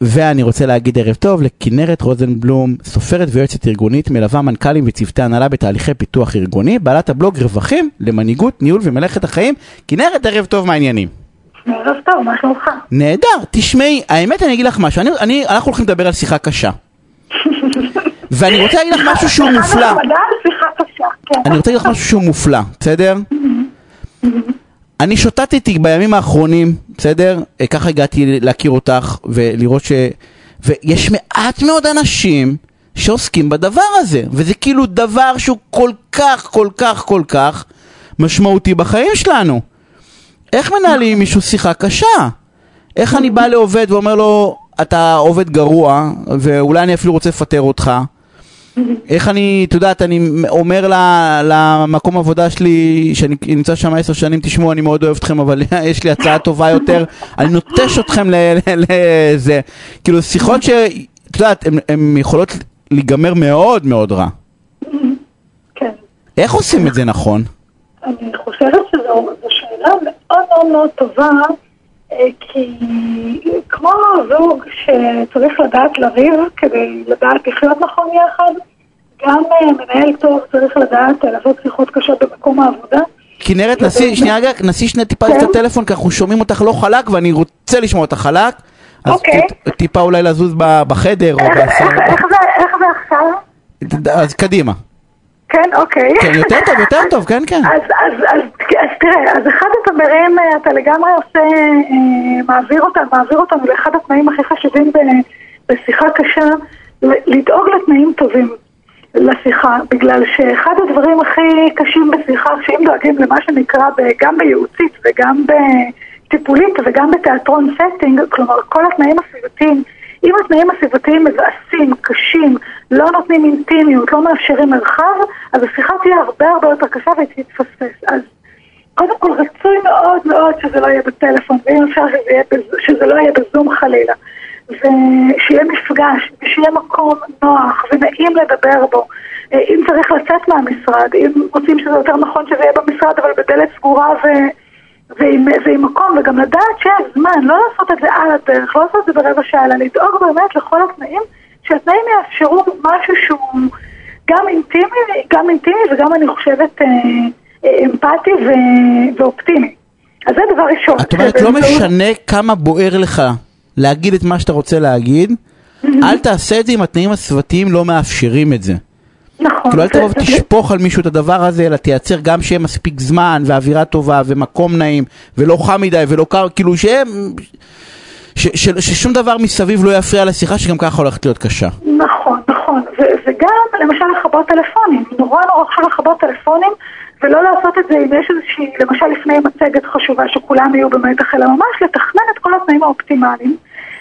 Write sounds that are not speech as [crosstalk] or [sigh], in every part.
ואני רוצה להגיד ערב טוב לכנרת רוזנבלום, סופרת ויועצת ארגונית, מלווה מנכ"לים וצוותי הנהלה בתהליכי פיתוח ארגוני, בעלת הבלוג רווחים למנהיגות, ניהול ומלאכת החיים. כנרת, ערב טוב, מה העניינים? ערב טוב, מה שלומך? נהדר, תשמעי, האמת אני אגיד לך משהו, אני, אני, אנחנו הולכים לדבר על שיחה קשה. [laughs] ואני רוצה להגיד לך משהו שהוא מופלא. כן. אני רוצה להגיד לך משהו שהוא מופלא, בסדר? [laughs] אני שוטטתי בימים האחרונים, בסדר? אה, ככה הגעתי להכיר אותך ולראות ש... ויש מעט מאוד אנשים שעוסקים בדבר הזה, וזה כאילו דבר שהוא כל כך, כל כך, כל כך משמעותי בחיים שלנו. איך מנהלים עם מישהו שיחה קשה? איך אני בא לעובד ואומר לו, אתה עובד גרוע, ואולי אני אפילו רוצה לפטר אותך? איך אני, את יודעת, אני אומר למקום עבודה שלי, שאני נמצא שם עשר שנים, תשמעו, אני מאוד אוהב אתכם, אבל [laughs] יש לי הצעה טובה יותר, אני נוטש אתכם לזה. כאילו, שיחות שאת יודעת, הן יכולות להיגמר מאוד מאוד רע. כן. איך עושים את זה נכון? אני חושבת שזו זו שאלה מאוד מאוד מאוד טובה, כי כמו זוג שצריך לדעת לריב כדי לדעת לחיות נכון יחד, גם אה, מנהל טוב צריך לדעת לעשות שיחות קשות במקום העבודה. כנרת, נסי, שנייה רגע, נסי שנייה טיפה כן. את הטלפון, כי אנחנו שומעים אותך לא חלק, ואני רוצה לשמוע אותך חלק. אז אוקיי. טיפ- טיפה אולי לזוז בחדר, או זה- איך זה עכשיו? אז קדימה. כן, אוקיי. כן, יותר טוב, יותר טוב, כן, כן. אז, אז, אז, אז תראה, אז אחד התמרים, אה, אתה לגמרי עושה, אה, מעביר אותנו, מעביר אותנו לאחד התנאים הכי חשובים ב- בשיחה קשה, לדאוג לתנאים טובים לשיחה, בגלל שאחד הדברים הכי קשים בשיחה, שאם דואגים למה שנקרא ב- גם בייעוצית וגם בטיפולית וגם בתיאטרון setting, כלומר כל התנאים הסביבתיים, אם התנאים הסביבתיים מבאסים, קשים, לא נותנים אינטימיות, לא מאפשרים מרחב, אז השיחה תהיה הרבה הרבה יותר קשה והיא תתפספס. אז קודם כל רצוי מאוד מאוד שזה לא יהיה בטלפון, ואם אפשר שזה, יהיה בז... שזה לא יהיה בזום חלילה. ושיהיה מפגש, ושיהיה מקום נוח ונעים לדבר בו. אה, אם צריך לצאת מהמשרד, אם רוצים שזה יותר נכון שזה יהיה במשרד, אבל בדלת סגורה ו... ועם, ועם מקום, וגם לדעת שיש זמן, לא לעשות את זה על הדרך, לא לעשות את זה ברבע שעה, אלא לדאוג באמת לכל התנאים, שהתנאים יאפשרו משהו שהוא גם אינטימי, גם אינטימי וגם אני חושבת אה, אה, אמפתי ו, ואופטימי. אז זה דבר ראשון. את אומרת, לא משנה כמה בוער לך להגיד את מה שאתה רוצה להגיד, אל תעשה את זה אם התנאים הסביבתיים לא מאפשרים את זה. נכון. כאילו אל תבוא ותשפוך על מישהו את הדבר הזה, אלא תייצר גם שיהיה מספיק זמן ואווירה טובה ומקום נעים ולא חם מדי ולא קר, כאילו שיהיה... ש- ש- ששום דבר מסביב לא יפריע לשיחה שגם ככה הולכת להיות קשה. נכון, נכון. ו- וגם למשל לכבות טלפונים. נורא נורא חשוב לכבות טלפונים, ולא לעשות את זה אם יש איזושהי, למשל לפני מצגת חשובה שכולם יהיו במתח, אלא ממש לתכנן את כל התנאים האופטימליים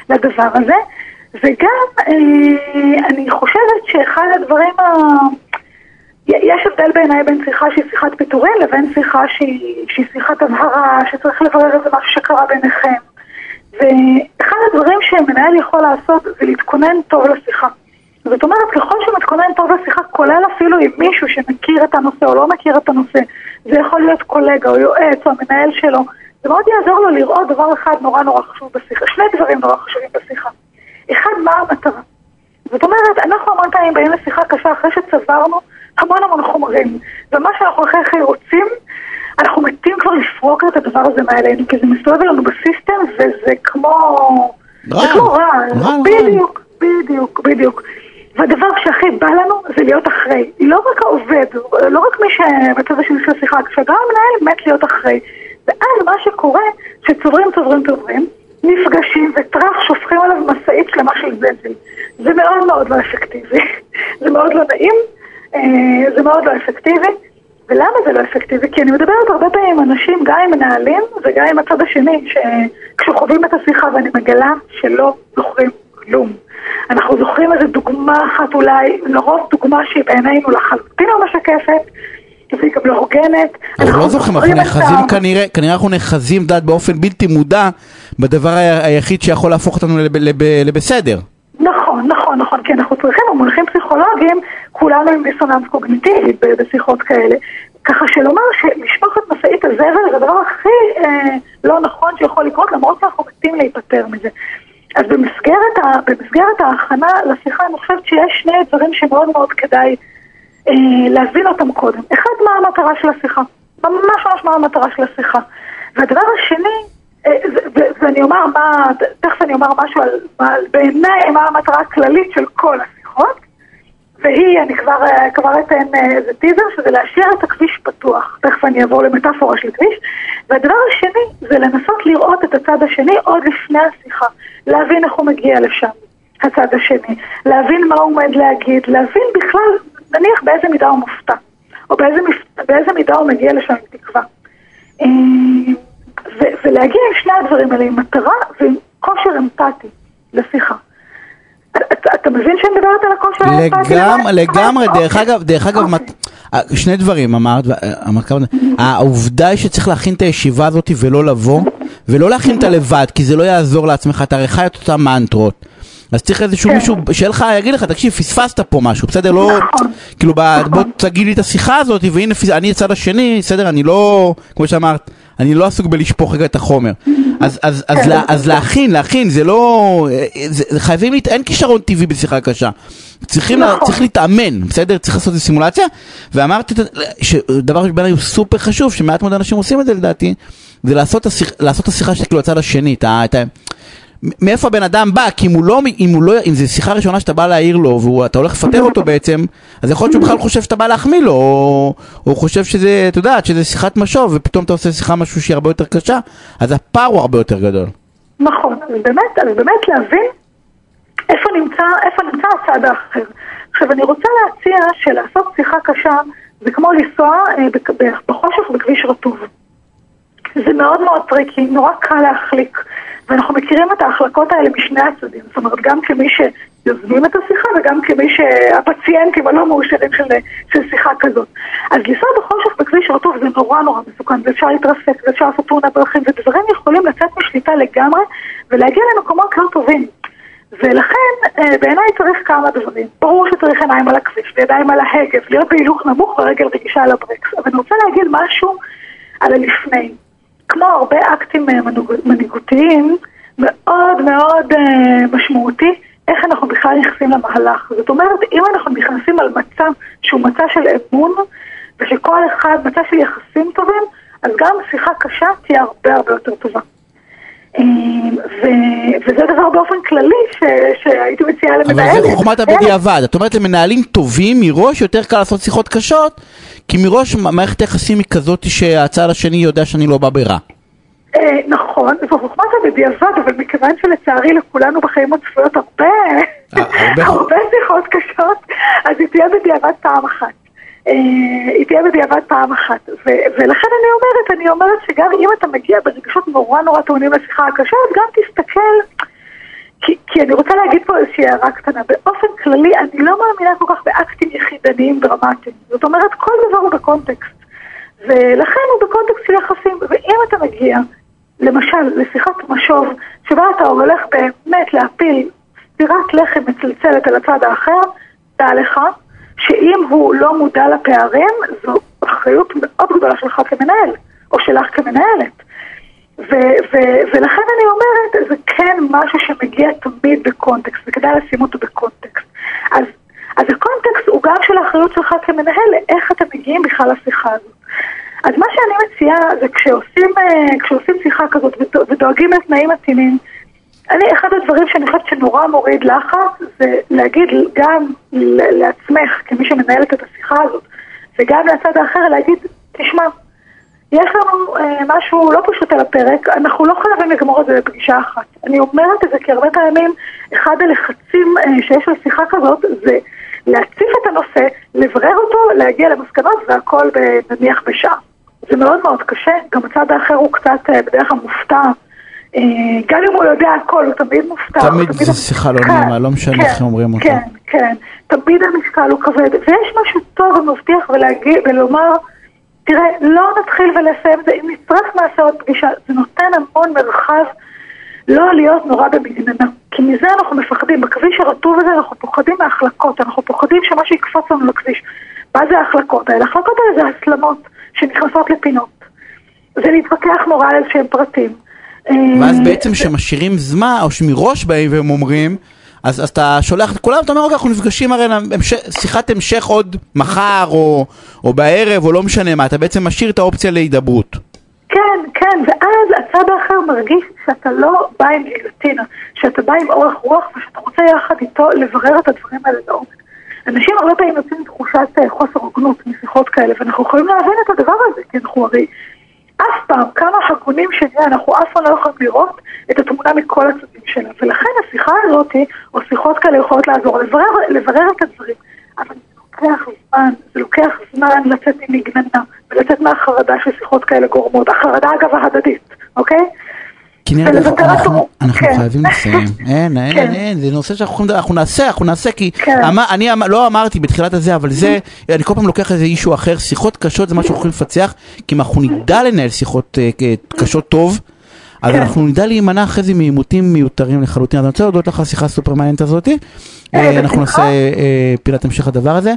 לדבר הזה. וגם אה, אני חושבת שאחד הדברים ה... יש הבדל בעיניי בין שיחה שהיא שיחת פיטורים לבין שיחה שהיא, שהיא שיחת הבהרה, שצריך לברר איזה משהו שקרה ביניכם. ואחד הדברים שמנהל יכול לעשות זה להתכונן טוב לשיחה. זאת אומרת, ככל שהוא מתכונן טוב לשיחה, כולל אפילו עם מישהו שמכיר את הנושא או לא מכיר את הנושא, זה יכול להיות קולגה או יועץ או המנהל שלו, זה מאוד יעזור לו לראות דבר אחד נורא נורא חשוב בשיחה, שני דברים נורא חשובים בשיחה. אחד, מה המטרה? זאת אומרת, אנחנו המון פעמים באים לשיחה קשה אחרי שצברנו המון המון חומרים, ומה שאנחנו הכי הכי רוצים, אנחנו מתים כבר לפרוק את הדבר הזה מעלינו, כי זה מסתובב לנו בסיסטם, וזה כמו... רע. זה כמו רע. בדיוק, בדיוק, בדיוק. והדבר שהכי בא לנו זה להיות אחרי. לא רק העובד, לא רק מי שבצד השני של השיחה, כשגם המנהל מת להיות אחרי. ואז מה שקורה, שצוברים צוברים צוברים, נפגשים וטראח שופכים עליו משאית שלמה של זבל. זה מאוד מאוד לא אפקטיבי. [laughs] זה מאוד לא נעים, אה, זה מאוד לא אפקטיבי. ולמה זה לא אפקטיבי? כי אני מדברת הרבה פעמים עם אנשים, גם עם מנהלים וגם עם הצד השני, שכשחווים את השיחה ואני מגלה שלא זוכרים כלום. אנחנו זוכרים איזו דוגמה אחת אולי, לרוב דוגמה שהיא בעינינו לחלוטין לא משקפת, והיא גם לא הוגנת. אנחנו לא זוכרים, אנחנו נאחזים כנראה, כנראה אנחנו נאחזים דעת באופן בלתי מודע בדבר היחיד שיכול להפוך אותנו לב- לב- לבסדר. נכון, נכון, נכון, כי אנחנו צריכים, במונחים פסיכולוגיים, כולנו עם דיסוננס קוגניטיבי בשיחות כאלה. ככה שלומר שלשפוך את משאית הזבל זה הדבר הכי אה, לא נכון שיכול לקרות, למרות שאנחנו מתים להיפטר מזה. אז במסגרת, ה, במסגרת ההכנה לשיחה אני חושבת שיש שני דברים שמאוד מאוד כדאי להבין אותם קודם. אחד, מה המטרה של השיחה. ממש ממש מה המטרה של השיחה. והדבר השני, אה, ואני אומר מה, תכף אני אומר משהו על, על בעיניי מה המטרה הכללית של כל השיחות, והיא, אני כבר, אה, כבר אתן אה, איזה טיזר, שזה להשאיר את הכביש פתוח. תכף אני אעבור למטאפורה של כביש. והדבר השני, זה לנסות לראות את הצד השני עוד לפני השיחה. להבין איך הוא מגיע לשם, הצד השני. להבין מה הוא עומד להגיד, להבין בכלל, נניח באיזה מידה הוא מופתע. או באיזה, באיזה מידה הוא מגיע לשם עם תקווה. ולהגיע עם שני הדברים האלה, עם מטרה ועם כושר אמפתי לשיחה. אתה מבין שאני מדברת על הכושר האמפתי? לגמרי, לגמרי, דרך אגב, דרך אגב, אוקיי. שני דברים אמרת, אמרת כמה דברים, העובדה היא שצריך להכין את הישיבה הזאת ולא לבוא, ולא להכין אותה לבד, כי זה לא יעזור לעצמך, אתה הרי חי את אותן מנטרות. אז צריך איזשהו כן. מישהו שיהיה לך, יגיד לך, תקשיב, פספסת פה משהו, בסדר? לא, נכון. כאילו, נכון. בוא תגיד לי את השיחה הזאת, והנה, אני הצד השני, בסדר? אני לא, כמו שאמרת, אני לא עסוק בלשפוך רגע את החומר. אז, אז, אז, לה, אז להכין, להכין, זה לא... זה, חייבים, להת... אין כישרון טבעי בשיחה קשה. צריכים, נכון. לה, צריך להתאמן, בסדר? צריך לעשות איזו סימולציה. ואמרתי שדבר שבעיניי הוא סופר חשוב, שמעט מאוד אנשים עושים את זה לדעתי, זה לעשות, השיח, לעשות את השיחה שאתה כאילו הצד השני, את ה... מאיפה הבן אדם בא, כי אם הוא לא, אם הוא לא, אם זו שיחה ראשונה שאתה בא להעיר לו ואתה הולך לפטר אותו בעצם, אז יכול להיות שהוא בכלל חושב שאתה בא להחמיא לו, או הוא חושב שזה, את יודעת, שזה שיחת משוב, ופתאום אתה עושה שיחה משהו שהיא הרבה יותר קשה, אז הפער הוא הרבה יותר גדול. נכון, אז באמת, אז באמת להבין איפה נמצא, איפה נמצא הצד האחר. עכשיו אני רוצה להציע שלעשות שיחה קשה זה כמו לנסוע אה, בחושך בכביש רטוב. זה מאוד מאוד טריקי, נורא קל להחליק. ואנחנו מכירים את ההחלקות האלה משני הצדדים, זאת אומרת גם כמי שיוזמים את השיחה וגם כמי שהפציינטים הלא מאושרים של, של שיחה כזאת. אז לנסוע בחושך בכביש רטוב זה נורא נורא מסוכן, ואפשר להתרסק, ואפשר לעשות תאונת דרכים, ודברים יכולים לצאת משליטה לגמרי ולהגיע למקומות לא טובים. ולכן אה, בעיניי צריך כמה דברים. ברור שצריך עיניים על הכביש וידיים על ההגה, להיות בהילוך נמוך ורגל רגישה על הברקס. אבל אני רוצה להגיד משהו על הלפני. כמו הרבה אקטים אה, מנהיגותיים, מאוד מאוד אה, משמעותי איך אנחנו בכלל נכנסים למהלך. זאת אומרת, אם אנחנו נכנסים על מצע שהוא מצע של אמון, ושכל אחד, מצע של יחסים טובים, אז גם שיחה קשה תהיה הרבה הרבה יותר טובה. אה, וזה דבר באופן כללי שהייתי מציעה למנהלת. אבל זה חוכמת הבדיעבד. את אומרת למנהלים טובים מראש יותר קל לעשות שיחות קשות, כי מראש מערכת היחסים היא כזאת שהצד השני יודע שאני לא בא ברע. אה, נכון, זו חוכמה זה בדיעבד, אבל מכיוון שלצערי לכולנו בחיים הצפויות הרבה, אה, [laughs] הרבה שיחות קשות, אז היא תהיה בדיעבד פעם אחת. אה, היא תהיה בדיעבד פעם אחת. ולכן אני אומרת, אני אומרת שגם אם אתה מגיע ברגשות נורא נורא טעונים לשיחה הקשה, אז גם תסתכל, כי, כי אני רוצה להגיד פה איזושהי הערה קטנה. באופן כללי, אני לא מאמינה כל כך באקטים יחידניים דרמטיים. זאת אומרת, כל דבר הוא בקונטקסט. ולכן הוא בקונטקסט של יחסים. ואם אתה מגיע למשל, לשיחת משוב, שבה אתה הולך באמת להפיל סטירת לחם מצלצלת על הצד האחר, דע לך שאם הוא לא מודע לפערים, זו אחריות מאוד גדולה שלך כמנהל, או שלך כמנהלת. ו- ו- ולכן אני אומרת, זה כן משהו שמגיע תמיד בקונטקסט, וכדאי לשים אותו בקונטקסט. אז, אז הקונטקסט הוא גם של האחריות שלך כמנהל, לאיך אתם מגיעים בכלל לשיחה הזאת. אז מה שאני מציעה זה כשעושים, אה, כשעושים שיחה כזאת ודואגים לתנאים מתאימים, אני, אחד הדברים שאני חושבת שנורא מוריד לחץ זה להגיד גם לעצמך, כמי שמנהלת את השיחה הזאת, וגם לצד האחר להגיד, תשמע, יש לנו אה, משהו לא פשוט על הפרק, אנחנו לא חייבים לגמור את זה בפגישה אחת. אני אומרת את זה כי הרבה פעמים אחד הלחצים אה, שיש לשיחה כזאת זה להציף את הנושא, לברר אותו, להגיע למסקנות והכל נניח בשעה. זה מאוד מאוד קשה, גם הצד האחר הוא קצת אה, בדרך כלל מופתע. אה, גם אם הוא יודע הכל, הוא תמיד מופתע. תמיד זו שיחה לא כן, נעימה, לא משנה איך כן, אומרים אותה. כן, כן, תמיד המשקל הוא כבד. ויש משהו טוב ומבטיח ולומר, תראה, לא נתחיל ולסיים את זה, אם נצטרך נעשה עוד פגישה, זה נותן המון מרחב לא להיות נורא במגננה. כי מזה אנחנו מפחדים, בכביש הרטוב הזה אנחנו פוחדים מהחלקות, אנחנו פוחדים שמשהו יקפוץ לנו לכביש. מה זה ההחלקות האלה? ההחלקות האלה זה הסלמות. שנכנסות לפינות. זה להתווכח נורא על איזשהם פרטים. אה, ואז בעצם כשמשאירים זמן, או שמראש באים והם אומרים, אז, אז אתה שולח את כולם, אתה אומר, אוקיי, אנחנו נפגשים הרי להמשך, שיחת המשך עוד מחר, או, או בערב, או לא משנה מה, אתה בעצם משאיר את האופציה להידברות. כן, כן, ואז הצד האחר מרגיש שאתה לא בא עם גיליוטינה, שאתה בא עם אורך רוח ושאתה רוצה יחד איתו לברר את הדברים האלה לעומק. אנשים הרבה פעמים יוצאים תחושת אה, חוסר הוגנות משיחות כאלה, ואנחנו יכולים להבין את הדבר הזה, כי אנחנו הרי אף פעם, כמה הגונים שנהיה, אנחנו אף פעם לא יכולים לראות את התמונה מכל הצדדים שלה, ולכן השיחה הזאת, או שיחות כאלה יכולות לעזור, לברר, לברר את הדברים, אבל זה לוקח זמן, זה לוקח זמן לצאת ממגננה, ולצאת מהחרדה ששיחות כאלה גורמות, החרדה אגב ההדדית, אוקיי? כנראה אנחנו, אנחנו. אנחנו כן. חייבים לסיים, [laughs] אין, אין, כן. אין, זה נושא שאנחנו יכולים- אנחנו נעשה, אנחנו נעשה, כי כן. אמר, אני אמר, לא אמרתי בתחילת הזה, אבל זה, אני כל פעם לוקח איזה אישו אחר, שיחות קשות זה מה שאנחנו יכולים לפצח, כי אם אנחנו נדע לנהל שיחות אה, קשות טוב, אז כן. אנחנו נדע להימנע אחרי זה מעימותים מיותרים לחלוטין. אז אני רוצה להודות לך על השיחה הסופר מעניינת הזאתי, אה, אנחנו בשמחה. נעשה אה, פינת המשך הדבר הזה.